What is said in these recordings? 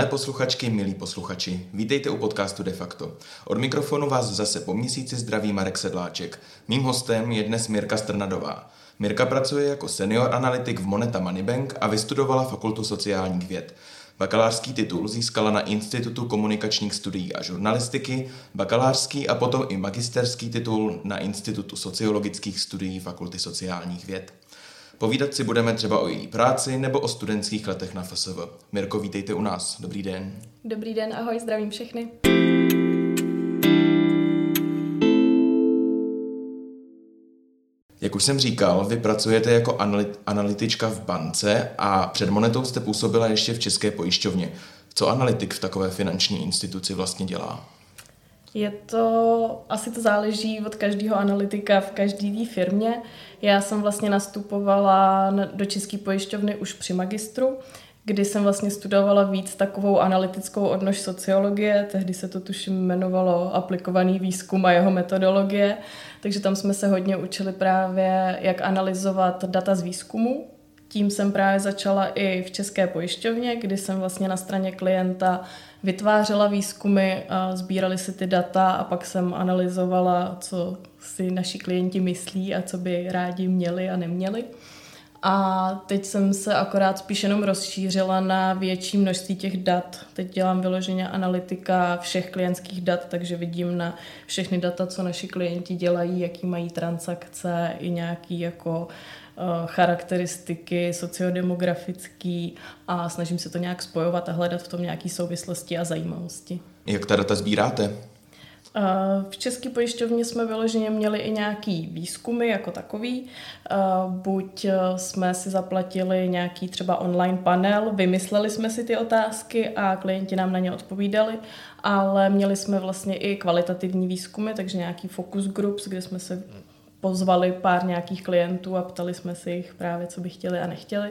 Milé posluchačky, milí posluchači, vítejte u podcastu De facto. Od mikrofonu vás zase po měsíci zdraví Marek Sedláček. Mým hostem je dnes Mirka Strnadová. Mirka pracuje jako senior analytik v Moneta Moneybank a vystudovala Fakultu sociálních věd. Bakalářský titul získala na Institutu komunikačních studií a žurnalistiky, bakalářský a potom i magisterský titul na Institutu sociologických studií Fakulty sociálních věd. Povídat si budeme třeba o její práci nebo o studentských letech na FSV. Mirko, vítejte u nás. Dobrý den. Dobrý den, ahoj, zdravím všechny. Jak už jsem říkal, vy pracujete jako analytička v bance a před Monetou jste působila ještě v České pojišťovně. Co analytik v takové finanční instituci vlastně dělá? Je to, asi to záleží od každého analytika v každé firmě. Já jsem vlastně nastupovala do České pojišťovny už při magistru, kdy jsem vlastně studovala víc takovou analytickou odnož sociologie, tehdy se to tuším jmenovalo aplikovaný výzkum a jeho metodologie, takže tam jsme se hodně učili právě, jak analyzovat data z výzkumu, tím jsem právě začala i v České pojišťovně, kdy jsem vlastně na straně klienta vytvářela výzkumy, sbírali si ty data a pak jsem analyzovala, co si naši klienti myslí a co by rádi měli a neměli. A teď jsem se akorát spíš jenom rozšířila na větší množství těch dat. Teď dělám vyloženě analytika všech klientských dat, takže vidím na všechny data, co naši klienti dělají, jaký mají transakce, i nějaký jako Eh, charakteristiky sociodemografický a snažím se to nějak spojovat a hledat v tom nějaké souvislosti a zajímavosti. Jak ta data sbíráte? Eh, v České pojišťovně jsme vyloženě měli i nějaký výzkumy jako takový. Eh, buď jsme si zaplatili nějaký třeba online panel, vymysleli jsme si ty otázky a klienti nám na ně odpovídali, ale měli jsme vlastně i kvalitativní výzkumy, takže nějaký focus groups, kde jsme se pozvali pár nějakých klientů a ptali jsme si jich právě, co by chtěli a nechtěli.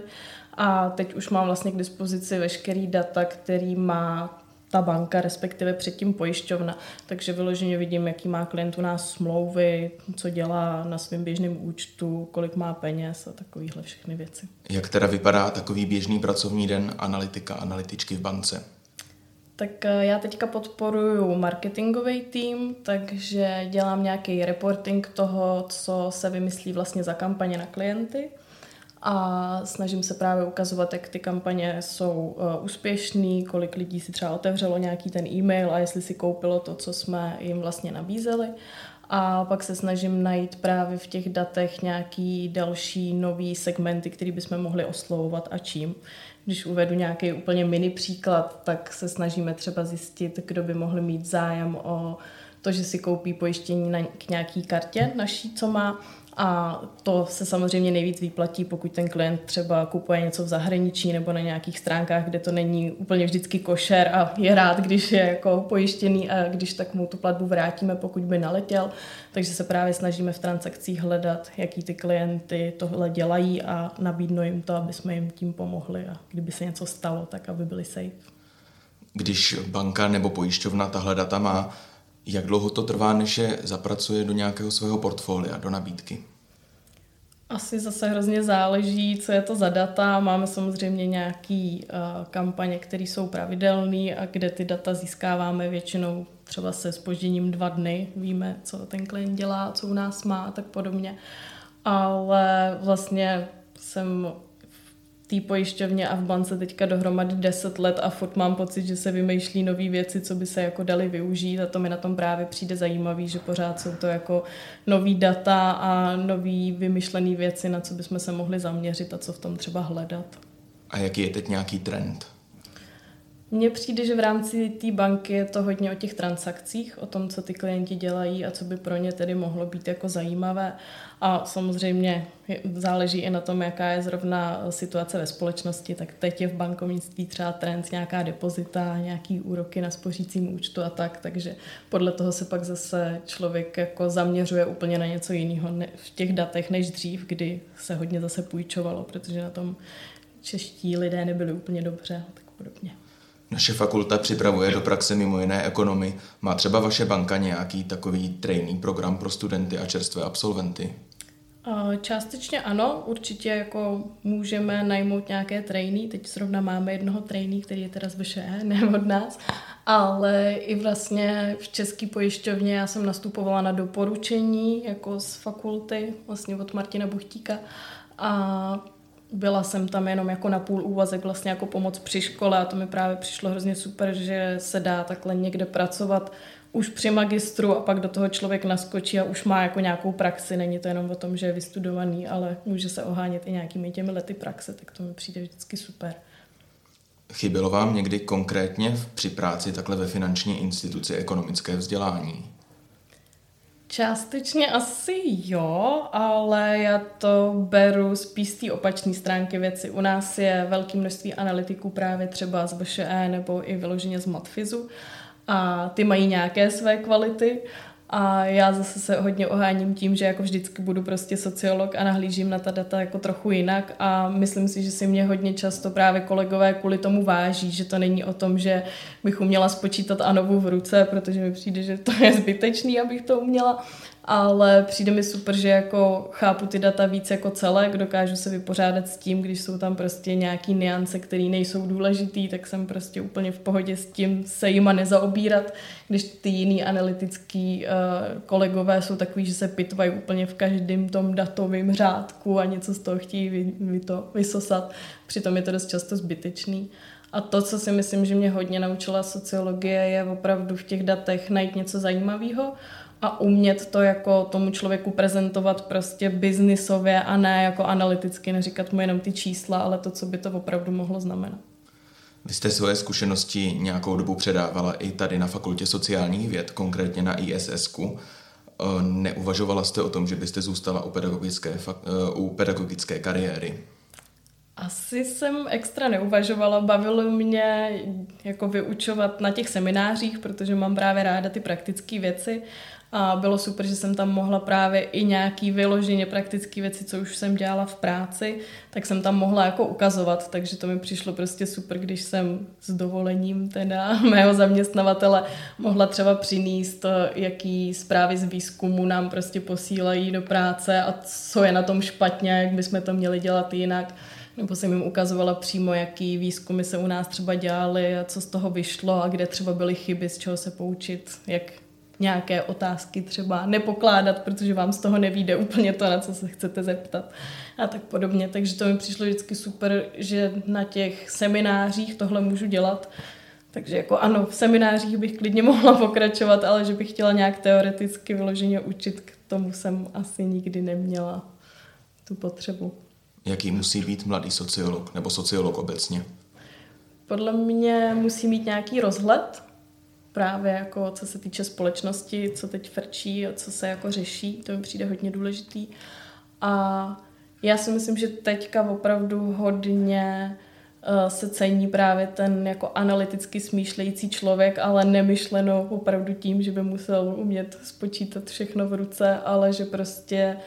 A teď už mám vlastně k dispozici veškerý data, který má ta banka, respektive předtím pojišťovna. Takže vyloženě vidím, jaký má klient u nás smlouvy, co dělá na svém běžném účtu, kolik má peněz a takovéhle všechny věci. Jak teda vypadá takový běžný pracovní den analytika, analytičky v bance? Tak eh, já teďka podporuju marketingový tým, takže dělám nějaký reporting toho, co se vymyslí vlastně za kampaně na klienty a snažím se právě ukazovat, jak ty kampaně jsou uh, úspěšný, kolik lidí si třeba otevřelo nějaký ten e-mail a jestli si koupilo to, co jsme jim vlastně nabízeli. A pak se snažím najít právě v těch datech nějaký další nový segmenty, které bychom mohli oslovovat a čím. Když uvedu nějaký úplně mini příklad, tak se snažíme třeba zjistit, kdo by mohl mít zájem o to, že si koupí pojištění na, k nějaký kartě naší, co má a to se samozřejmě nejvíc vyplatí, pokud ten klient třeba kupuje něco v zahraničí nebo na nějakých stránkách, kde to není úplně vždycky košer a je rád, když je jako pojištěný a když tak mu tu platbu vrátíme, pokud by naletěl. Takže se právě snažíme v transakcích hledat, jaký ty klienty tohle dělají a nabídnout jim to, aby jsme jim tím pomohli a kdyby se něco stalo, tak aby byli safe. Když banka nebo pojišťovna tahle data má, jak dlouho to trvá, než je zapracuje do nějakého svého portfolia, do nabídky? Asi zase hrozně záleží, co je to za data. Máme samozřejmě nějaké uh, kampaně, které jsou pravidelné a kde ty data získáváme většinou třeba se spožděním dva dny. Víme, co ten klient dělá, co u nás má a tak podobně. Ale vlastně jsem té pojišťovně a v bance teďka dohromady 10 let a furt mám pocit, že se vymýšlí nové věci, co by se jako dali využít a to mi na tom právě přijde zajímavý, že pořád jsou to jako nový data a nový vymyšlené věci, na co bychom se mohli zaměřit a co v tom třeba hledat. A jaký je teď nějaký trend? Mně přijde, že v rámci té banky je to hodně o těch transakcích, o tom, co ty klienti dělají a co by pro ně tedy mohlo být jako zajímavé. A samozřejmě záleží i na tom, jaká je zrovna situace ve společnosti. Tak teď je v bankovnictví třeba trend nějaká depozita, nějaký úroky na spořícím účtu a tak. Takže podle toho se pak zase člověk jako zaměřuje úplně na něco jiného v těch datech než dřív, kdy se hodně zase půjčovalo, protože na tom čeští lidé nebyli úplně dobře a tak podobně. Naše fakulta připravuje do praxe mimo jiné ekonomy. Má třeba vaše banka nějaký takový training program pro studenty a čerstvé absolventy? Částečně ano, určitě jako můžeme najmout nějaké trainy, teď zrovna máme jednoho trainy, který je teda z VŠE, ne od nás, ale i vlastně v České pojišťovně já jsem nastupovala na doporučení jako z fakulty, vlastně od Martina Buchtíka a byla jsem tam jenom jako na půl úvazek vlastně jako pomoc při škole a to mi právě přišlo hrozně super, že se dá takhle někde pracovat už při magistru a pak do toho člověk naskočí a už má jako nějakou praxi. Není to jenom o tom, že je vystudovaný, ale může se ohánět i nějakými těmi lety praxe, tak to mi přijde vždycky super. Chybělo vám někdy konkrétně při práci takhle ve finanční instituci ekonomické vzdělání? Částečně asi jo, ale já to beru z té opačné stránky věci. U nás je velké množství analytiků právě třeba z BŠE nebo i vyloženě z Matfizu a ty mají nějaké své kvality a já zase se hodně oháním tím, že jako vždycky budu prostě sociolog a nahlížím na ta data jako trochu jinak. A myslím si, že si mě hodně často právě kolegové kvůli tomu váží, že to není o tom, že bych uměla spočítat anovu v ruce, protože mi přijde, že to je zbytečný, abych to uměla, ale přijde mi super, že jako chápu ty data víc jako celek, dokážu se vypořádat s tím, když jsou tam prostě nějaký niance, které nejsou důležitý, tak jsem prostě úplně v pohodě s tím se jima nezaobírat, když ty jiný analytický uh, kolegové jsou takový, že se pitvají úplně v každém tom datovém řádku a něco z toho chtějí vy, vy to vysosat. Přitom je to dost často zbytečný. A to, co si myslím, že mě hodně naučila sociologie, je opravdu v těch datech najít něco zajímavého a umět to jako tomu člověku prezentovat prostě biznisově a ne jako analyticky, neříkat mu jenom ty čísla, ale to, co by to opravdu mohlo znamenat. Vy jste svoje zkušenosti nějakou dobu předávala i tady na Fakultě sociálních věd, konkrétně na ISS. -ku. Eh, neuvažovala jste o tom, že byste zůstala u pedagogické, eh, u pedagogické kariéry? Asi jsem extra neuvažovala, bavilo mě jako vyučovat na těch seminářích, protože mám právě ráda ty praktické věci a bylo super, že jsem tam mohla právě i nějaký vyloženě praktické věci, co už jsem dělala v práci, tak jsem tam mohla jako ukazovat, takže to mi přišlo prostě super, když jsem s dovolením teda mého zaměstnavatele mohla třeba přinést, jaký zprávy z výzkumu nám prostě posílají do práce a co je na tom špatně, jak bychom to měli dělat jinak. Nebo jsem jim ukazovala přímo, jaký výzkumy se u nás třeba dělaly, co z toho vyšlo a kde třeba byly chyby, z čeho se poučit, jak nějaké otázky třeba nepokládat, protože vám z toho nevíde úplně to, na co se chcete zeptat a tak podobně. Takže to mi přišlo vždycky super, že na těch seminářích tohle můžu dělat. Takže jako ano, v seminářích bych klidně mohla pokračovat, ale že bych chtěla nějak teoreticky vyloženě učit, k tomu jsem asi nikdy neměla tu potřebu. Jaký musí být mladý sociolog nebo sociolog obecně? Podle mě musí mít nějaký rozhled, právě jako co se týče společnosti, co teď frčí a co se jako řeší, to mi přijde hodně důležitý. A já si myslím, že teďka opravdu hodně uh, se cení právě ten jako analyticky smýšlející člověk, ale nemyšleno opravdu tím, že by musel umět spočítat všechno v ruce, ale že prostě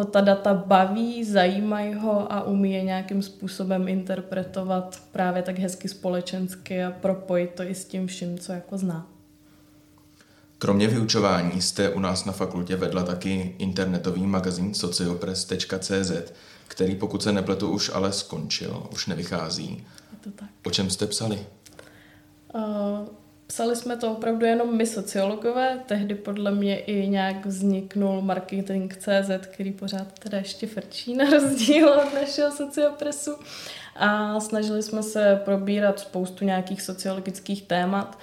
ho ta data baví, zajímají ho a umí je nějakým způsobem interpretovat právě tak hezky společensky a propojit to i s tím vším, co jako zná. Kromě vyučování jste u nás na fakultě vedla taky internetový magazín sociopress.cz, který pokud se nepletu už ale skončil, už nevychází. Je to tak. O čem jste psali? Uh, psali jsme to opravdu jenom my sociologové, tehdy podle mě i nějak vzniknul marketing.cz, který pořád teda ještě frčí na rozdíl od našeho sociopresu. A snažili jsme se probírat spoustu nějakých sociologických témat,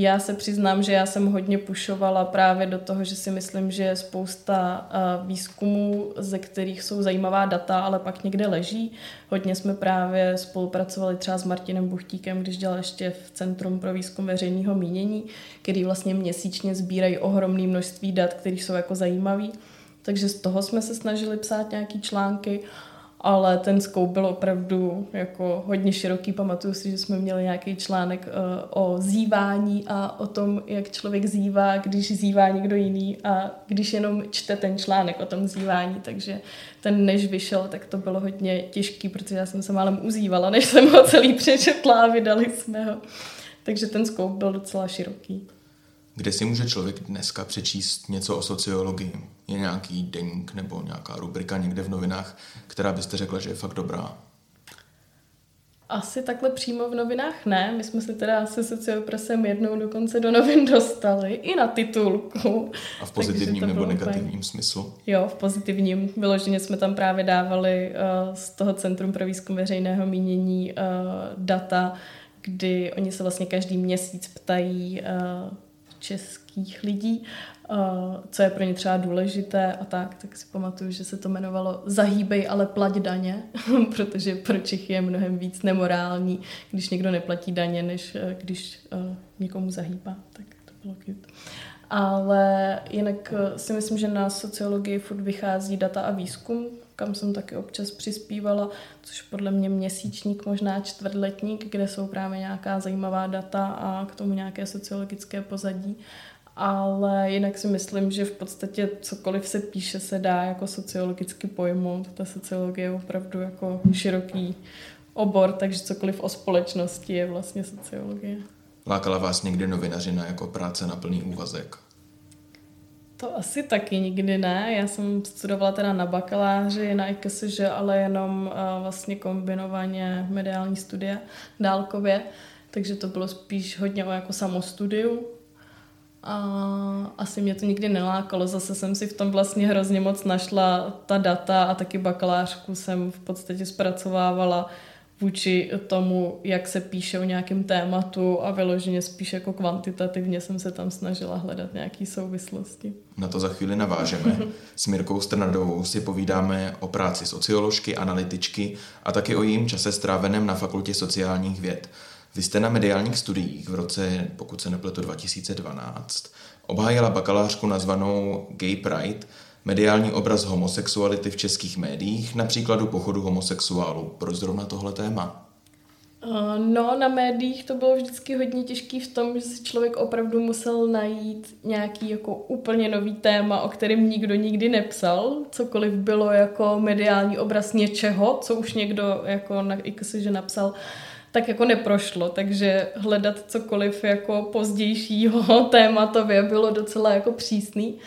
já se přiznám, že já jsem hodně pušovala právě do toho, že si myslím, že je spousta výzkumů, ze kterých jsou zajímavá data, ale pak někde leží. Hodně jsme právě spolupracovali třeba s Martinem Buchtíkem, když dělal ještě v Centrum pro výzkum veřejného mínění, který vlastně měsíčně sbírají ohromné množství dat, které jsou jako zajímavý. Takže z toho jsme se snažili psát nějaký články ale ten scope byl opravdu jako hodně široký. Pamatuju si, že jsme měli nějaký článek uh, o zívání a o tom, jak člověk zívá, když zívá někdo jiný a když jenom čte ten článek o tom zívání, takže ten než vyšel, tak to bylo hodně těžký, protože já jsem se málem uzývala, než jsem ho celý přečetla a vydali jsme ho. Takže ten scope byl docela široký. Kde si může člověk dneska přečíst něco o sociologii? Je nějaký deník nebo nějaká rubrika někde v novinách, která byste řekla, že je fakt dobrá? Asi takhle přímo v novinách ne. My jsme se teda asi sociopresem jednou dokonce do novin dostali, i na titulku. A v pozitivním nebo negativním úplně... smyslu? Jo, v pozitivním. Vyloženě jsme tam právě dávali uh, z toho Centrum pro výzkum veřejného mínění uh, data, kdy oni se vlastně každý měsíc ptají uh, českých lidí, uh, co je pro ně třeba důležité a tak, tak si pamatuju, že se to jmenovalo Zahýbej, ale plať daně, protože pro Čechy je mnohem víc nemorální, když někdo neplatí daně, než uh, když uh, někomu zahýbá, tak to bylo cute. Ale jinak si myslím, že na sociologii furt vychází data a výzkum, kam jsem taky občas přispívala, což podle mě měsíčník, možná čtvrtletník, kde jsou právě nějaká zajímavá data a k tomu nějaké sociologické pozadí. Ale jinak si myslím, že v podstatě cokoliv se píše, se dá jako sociologicky pojmout. Ta sociologie je opravdu jako široký obor, takže cokoliv o společnosti je vlastně sociologie. Lákala vás někdy novinařina jako práce na plný úvazek? To asi taky nikdy ne. Já jsem studovala teda na bakaláři, na IKSŽ, ale jenom uh, vlastně kombinovaně mediální studie dálkově, takže to bylo spíš hodně o jako samostudiu. A asi mě to nikdy nelákalo, zase jsem si v tom vlastně hrozně moc našla ta data a taky bakalářku jsem v podstatě zpracovávala vůči tomu, jak se píše o nějakém tématu a vyloženě spíš jako kvantitativně jsem se tam snažila hledat nějaké souvislosti. Na to za chvíli navážeme. S Mirkou Strnadovou si povídáme o práci socioložky, analytičky a taky o jejím čase stráveném na Fakultě sociálních věd. Vy jste na mediálních studiích v roce, pokud se nepletu, 2012 obhájila bakalářku nazvanou Gay Pride, mediální obraz homosexuality v českých médiích, na příkladu pochodu homosexuálů. Proč zrovna tohle téma? No, na médiích to bylo vždycky hodně těžký v tom, že si člověk opravdu musel najít nějaký jako úplně nový téma, o kterém nikdo nikdy nepsal. Cokoliv bylo jako mediální obraz něčeho, co už někdo jako na X, že napsal, tak jako neprošlo, takže hledat cokoliv jako pozdějšího tématově bylo docela jako přísný.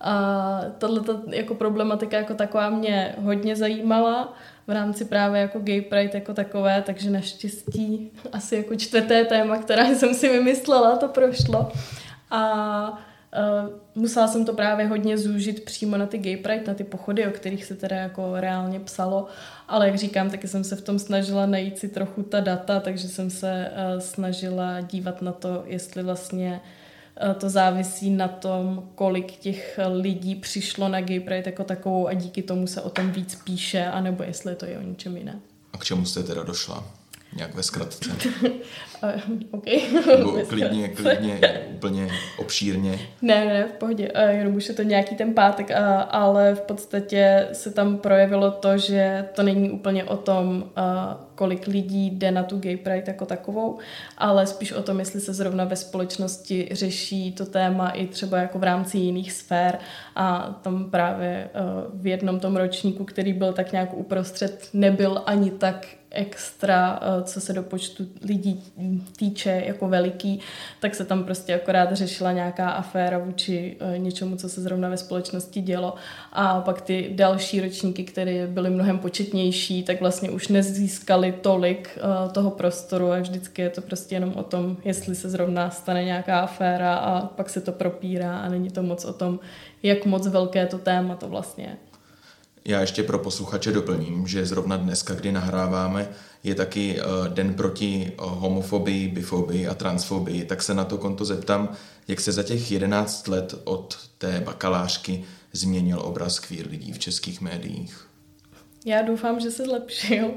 A tato jako problematika jako taková mě hodně zajímala v rámci právě jako gay pride jako takové, takže naštěstí asi jako čtvrté téma, které jsem si vymyslela, to prošlo. A Uh, musela jsem to právě hodně zúžit přímo na ty gay pride, na ty pochody, o kterých se teda jako reálně psalo, ale jak říkám, taky jsem se v tom snažila najít si trochu ta data, takže jsem se uh, snažila dívat na to, jestli vlastně uh, to závisí na tom, kolik těch lidí přišlo na Gay Pride jako takovou a díky tomu se o tom víc píše, anebo jestli to je o něčem jiné. A k čemu jste teda došla? Nějak ve zkratce. uh, OK. Nebo klidně, klidně, úplně obšírně. Ne, ne, v pohodě. Uh, jenom už je to nějaký ten pátek, uh, ale v podstatě se tam projevilo to, že to není úplně o tom, uh, kolik lidí jde na tu gay pride jako takovou, ale spíš o tom, jestli se zrovna ve společnosti řeší to téma i třeba jako v rámci jiných sfér a tam právě uh, v jednom tom ročníku, který byl tak nějak uprostřed, nebyl ani tak extra, co se do počtu lidí týče, jako veliký, tak se tam prostě akorát řešila nějaká aféra vůči eh, něčemu, co se zrovna ve společnosti dělo. A pak ty další ročníky, které byly mnohem početnější, tak vlastně už nezískali tolik eh, toho prostoru a vždycky je to prostě jenom o tom, jestli se zrovna stane nějaká aféra a pak se to propírá a není to moc o tom, jak moc velké to téma to vlastně je. Já ještě pro posluchače doplním, že zrovna dneska, kdy nahráváme, je taky uh, den proti uh, homofobii, bifobii a transfobii, tak se na to konto zeptám, jak se za těch 11 let od té bakalářky změnil obraz queer lidí v českých médiích. Já doufám, že se zlepšil.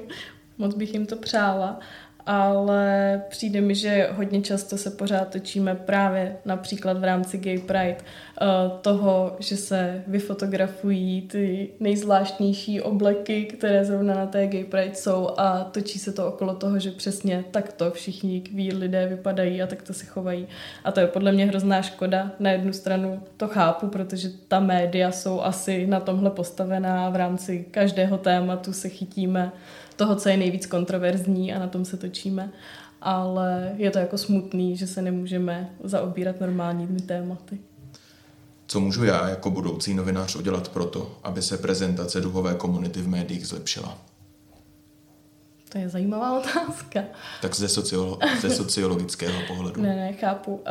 Moc bych jim to přála ale přijde mi, že hodně často se pořád točíme právě například v rámci Gay Pride eh, toho, že se vyfotografují ty nejzvláštnější obleky, které zrovna na té Gay Pride jsou a točí se to okolo toho, že přesně takto všichni queer lidé vypadají a takto se chovají. A to je podle mě hrozná škoda. Na jednu stranu to chápu, protože ta média jsou asi na tomhle postavená v rámci každého tématu se chytíme toho, co je nejvíc kontroverzní a na tom se točíme. ale je to jako smutný, že se nemůžeme zaobírat normálními tématy. Co můžu já jako budoucí novinář udělat pro to, aby se prezentace duhové komunity v médiích zlepšila? To je zajímavá otázka. Tak ze, sociolo- ze sociologického pohledu. Ne, ne, chápu. Uh,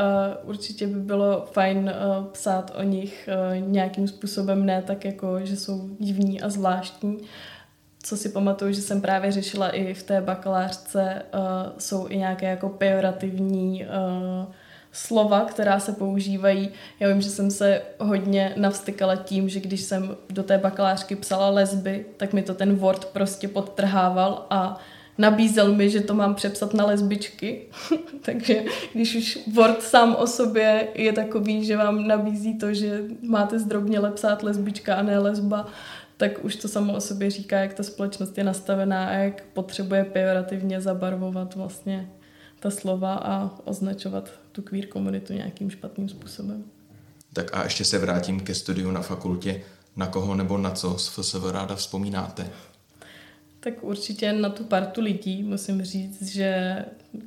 určitě by bylo fajn uh, psát o nich uh, nějakým způsobem, ne tak jako, že jsou divní a zvláštní. Co si pamatuju, že jsem právě řešila i v té bakalářce, uh, jsou i nějaké jako pejorativní uh, slova, která se používají. Já vím, že jsem se hodně navstykala tím, že když jsem do té bakalářky psala lesby, tak mi to ten Word prostě podtrhával a nabízel mi, že to mám přepsat na lesbičky. Takže když už Word sám o sobě je takový, že vám nabízí to, že máte zdrobně psát lesbička a ne lesba, tak už to samo o sobě říká, jak ta společnost je nastavená a jak potřebuje pejorativně zabarvovat vlastně ta slova a označovat tu queer komunitu nějakým špatným způsobem. Tak a ještě se vrátím ke studiu na fakultě. Na koho nebo na co s FSV ráda vzpomínáte? Tak určitě na tu partu lidí musím říct, že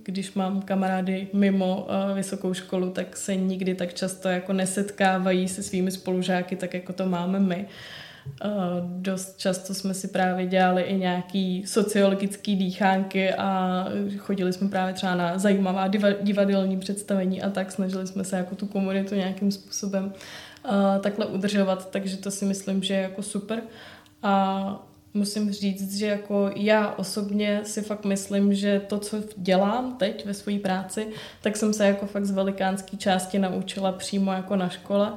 když mám kamarády mimo uh, vysokou školu, tak se nikdy tak často jako nesetkávají se svými spolužáky, tak jako to máme my. Dost často jsme si právě dělali i nějaký sociologický dýchánky a chodili jsme právě třeba na zajímavá divadelní představení a tak snažili jsme se jako tu komunitu nějakým způsobem takhle udržovat, takže to si myslím, že je jako super. A musím říct, že jako já osobně si fakt myslím, že to, co dělám teď ve své práci, tak jsem se jako fakt z velikánské části naučila přímo jako na škole.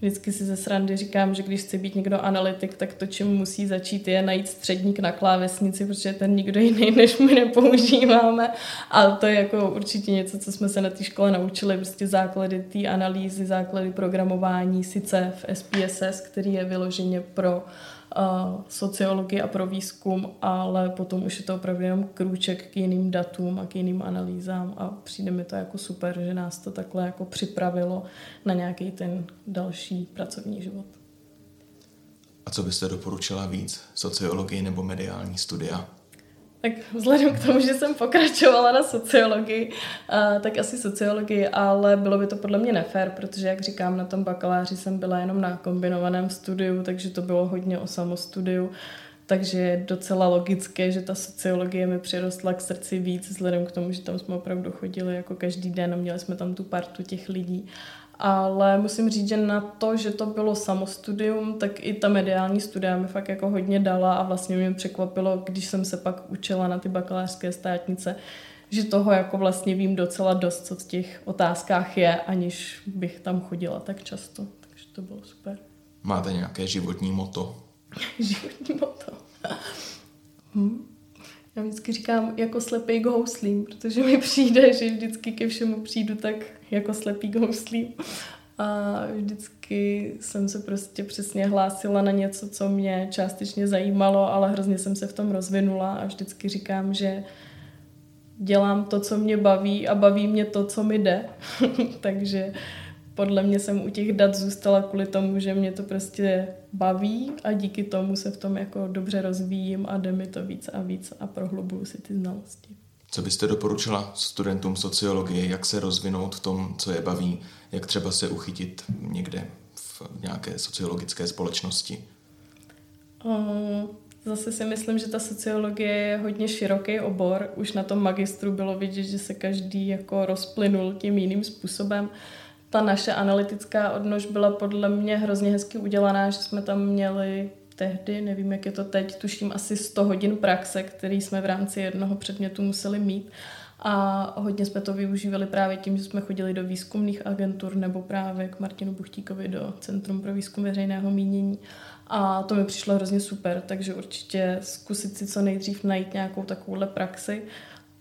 Vždycky si ze srandy říkám, že když chce být někdo analytik, tak to, čím musí začít, je najít středník na klávesnici, protože ten nikdo jiný než my nepoužíváme. A to je jako určitě něco, co jsme se na té škole naučili, prostě základy té analýzy, základy programování, sice v SPSS, který je vyloženě pro uh, sociologii a pro výzkum, ale potom už je to opravdu jenom krůček k jiným datům a k jiným analýzám a přijde mi to jako super, že nás to takhle jako připravilo na nějaký ten další pracovní život. A co byste doporučila víc? Sociologii nebo mediální studia? Tak vzhledem k tomu, že jsem pokračovala na sociologii, tak asi sociologii, ale bylo by to podle mě nefér, protože, jak říkám, na tom bakaláři jsem byla jenom na kombinovaném studiu, takže to bylo hodně o samostudiu. Takže je docela logické, že ta sociologie mi přirostla k srdci víc, vzhledem k tomu, že tam jsme opravdu chodili jako každý den a měli jsme tam tu partu těch lidí ale musím říct, že na to, že to bylo samostudium, tak i ta mediální studia mi fakt jako hodně dala a vlastně mě překvapilo, když jsem se pak učila na ty bakalářské státnice, že toho jako vlastně vím docela dost, co v těch otázkách je, aniž bych tam chodila tak často. Takže to bylo super. Máte nějaké životní moto? životní moto? Já vždycky říkám jako slepý k houslím, protože mi přijde, že vždycky ke všemu přijdu tak jako slepý k houslím. A vždycky jsem se prostě přesně hlásila na něco, co mě částečně zajímalo, ale hrozně jsem se v tom rozvinula a vždycky říkám, že dělám to, co mě baví a baví mě to, co mi jde. Takže podle mě jsem u těch dat zůstala kvůli tomu, že mě to prostě baví a díky tomu se v tom jako dobře rozvíjím a jde mi to víc a víc a prohlubuju si ty znalosti. Co byste doporučila studentům sociologie, jak se rozvinout v tom, co je baví, jak třeba se uchytit někde v nějaké sociologické společnosti? Zase si myslím, že ta sociologie je hodně široký obor. Už na tom magistru bylo vidět, že se každý jako rozplynul tím jiným způsobem ta naše analytická odnož byla podle mě hrozně hezky udělaná, že jsme tam měli tehdy, nevím, jak je to teď, tuším asi 100 hodin praxe, který jsme v rámci jednoho předmětu museli mít. A hodně jsme to využívali právě tím, že jsme chodili do výzkumných agentur nebo právě k Martinu Buchtíkovi do Centrum pro výzkum veřejného mínění. A to mi přišlo hrozně super, takže určitě zkusit si co nejdřív najít nějakou takovouhle praxi,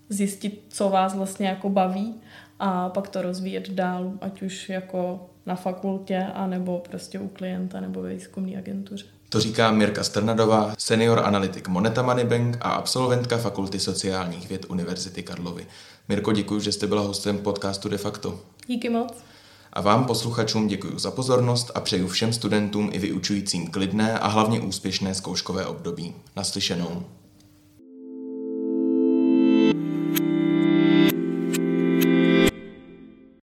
zjistit, co vás vlastně jako baví a pak to rozvíjet dál, ať už jako na fakultě, anebo prostě u klienta nebo ve výzkumné agentuře. To říká Mirka Strnadová, senior analytik Moneta Moneybank a absolventka Fakulty sociálních věd Univerzity Karlovy. Mirko, děkuji, že jste byla hostem podcastu De facto. Díky moc. A vám, posluchačům, děkuji za pozornost a přeju všem studentům i vyučujícím klidné a hlavně úspěšné zkouškové období. Naslyšenou.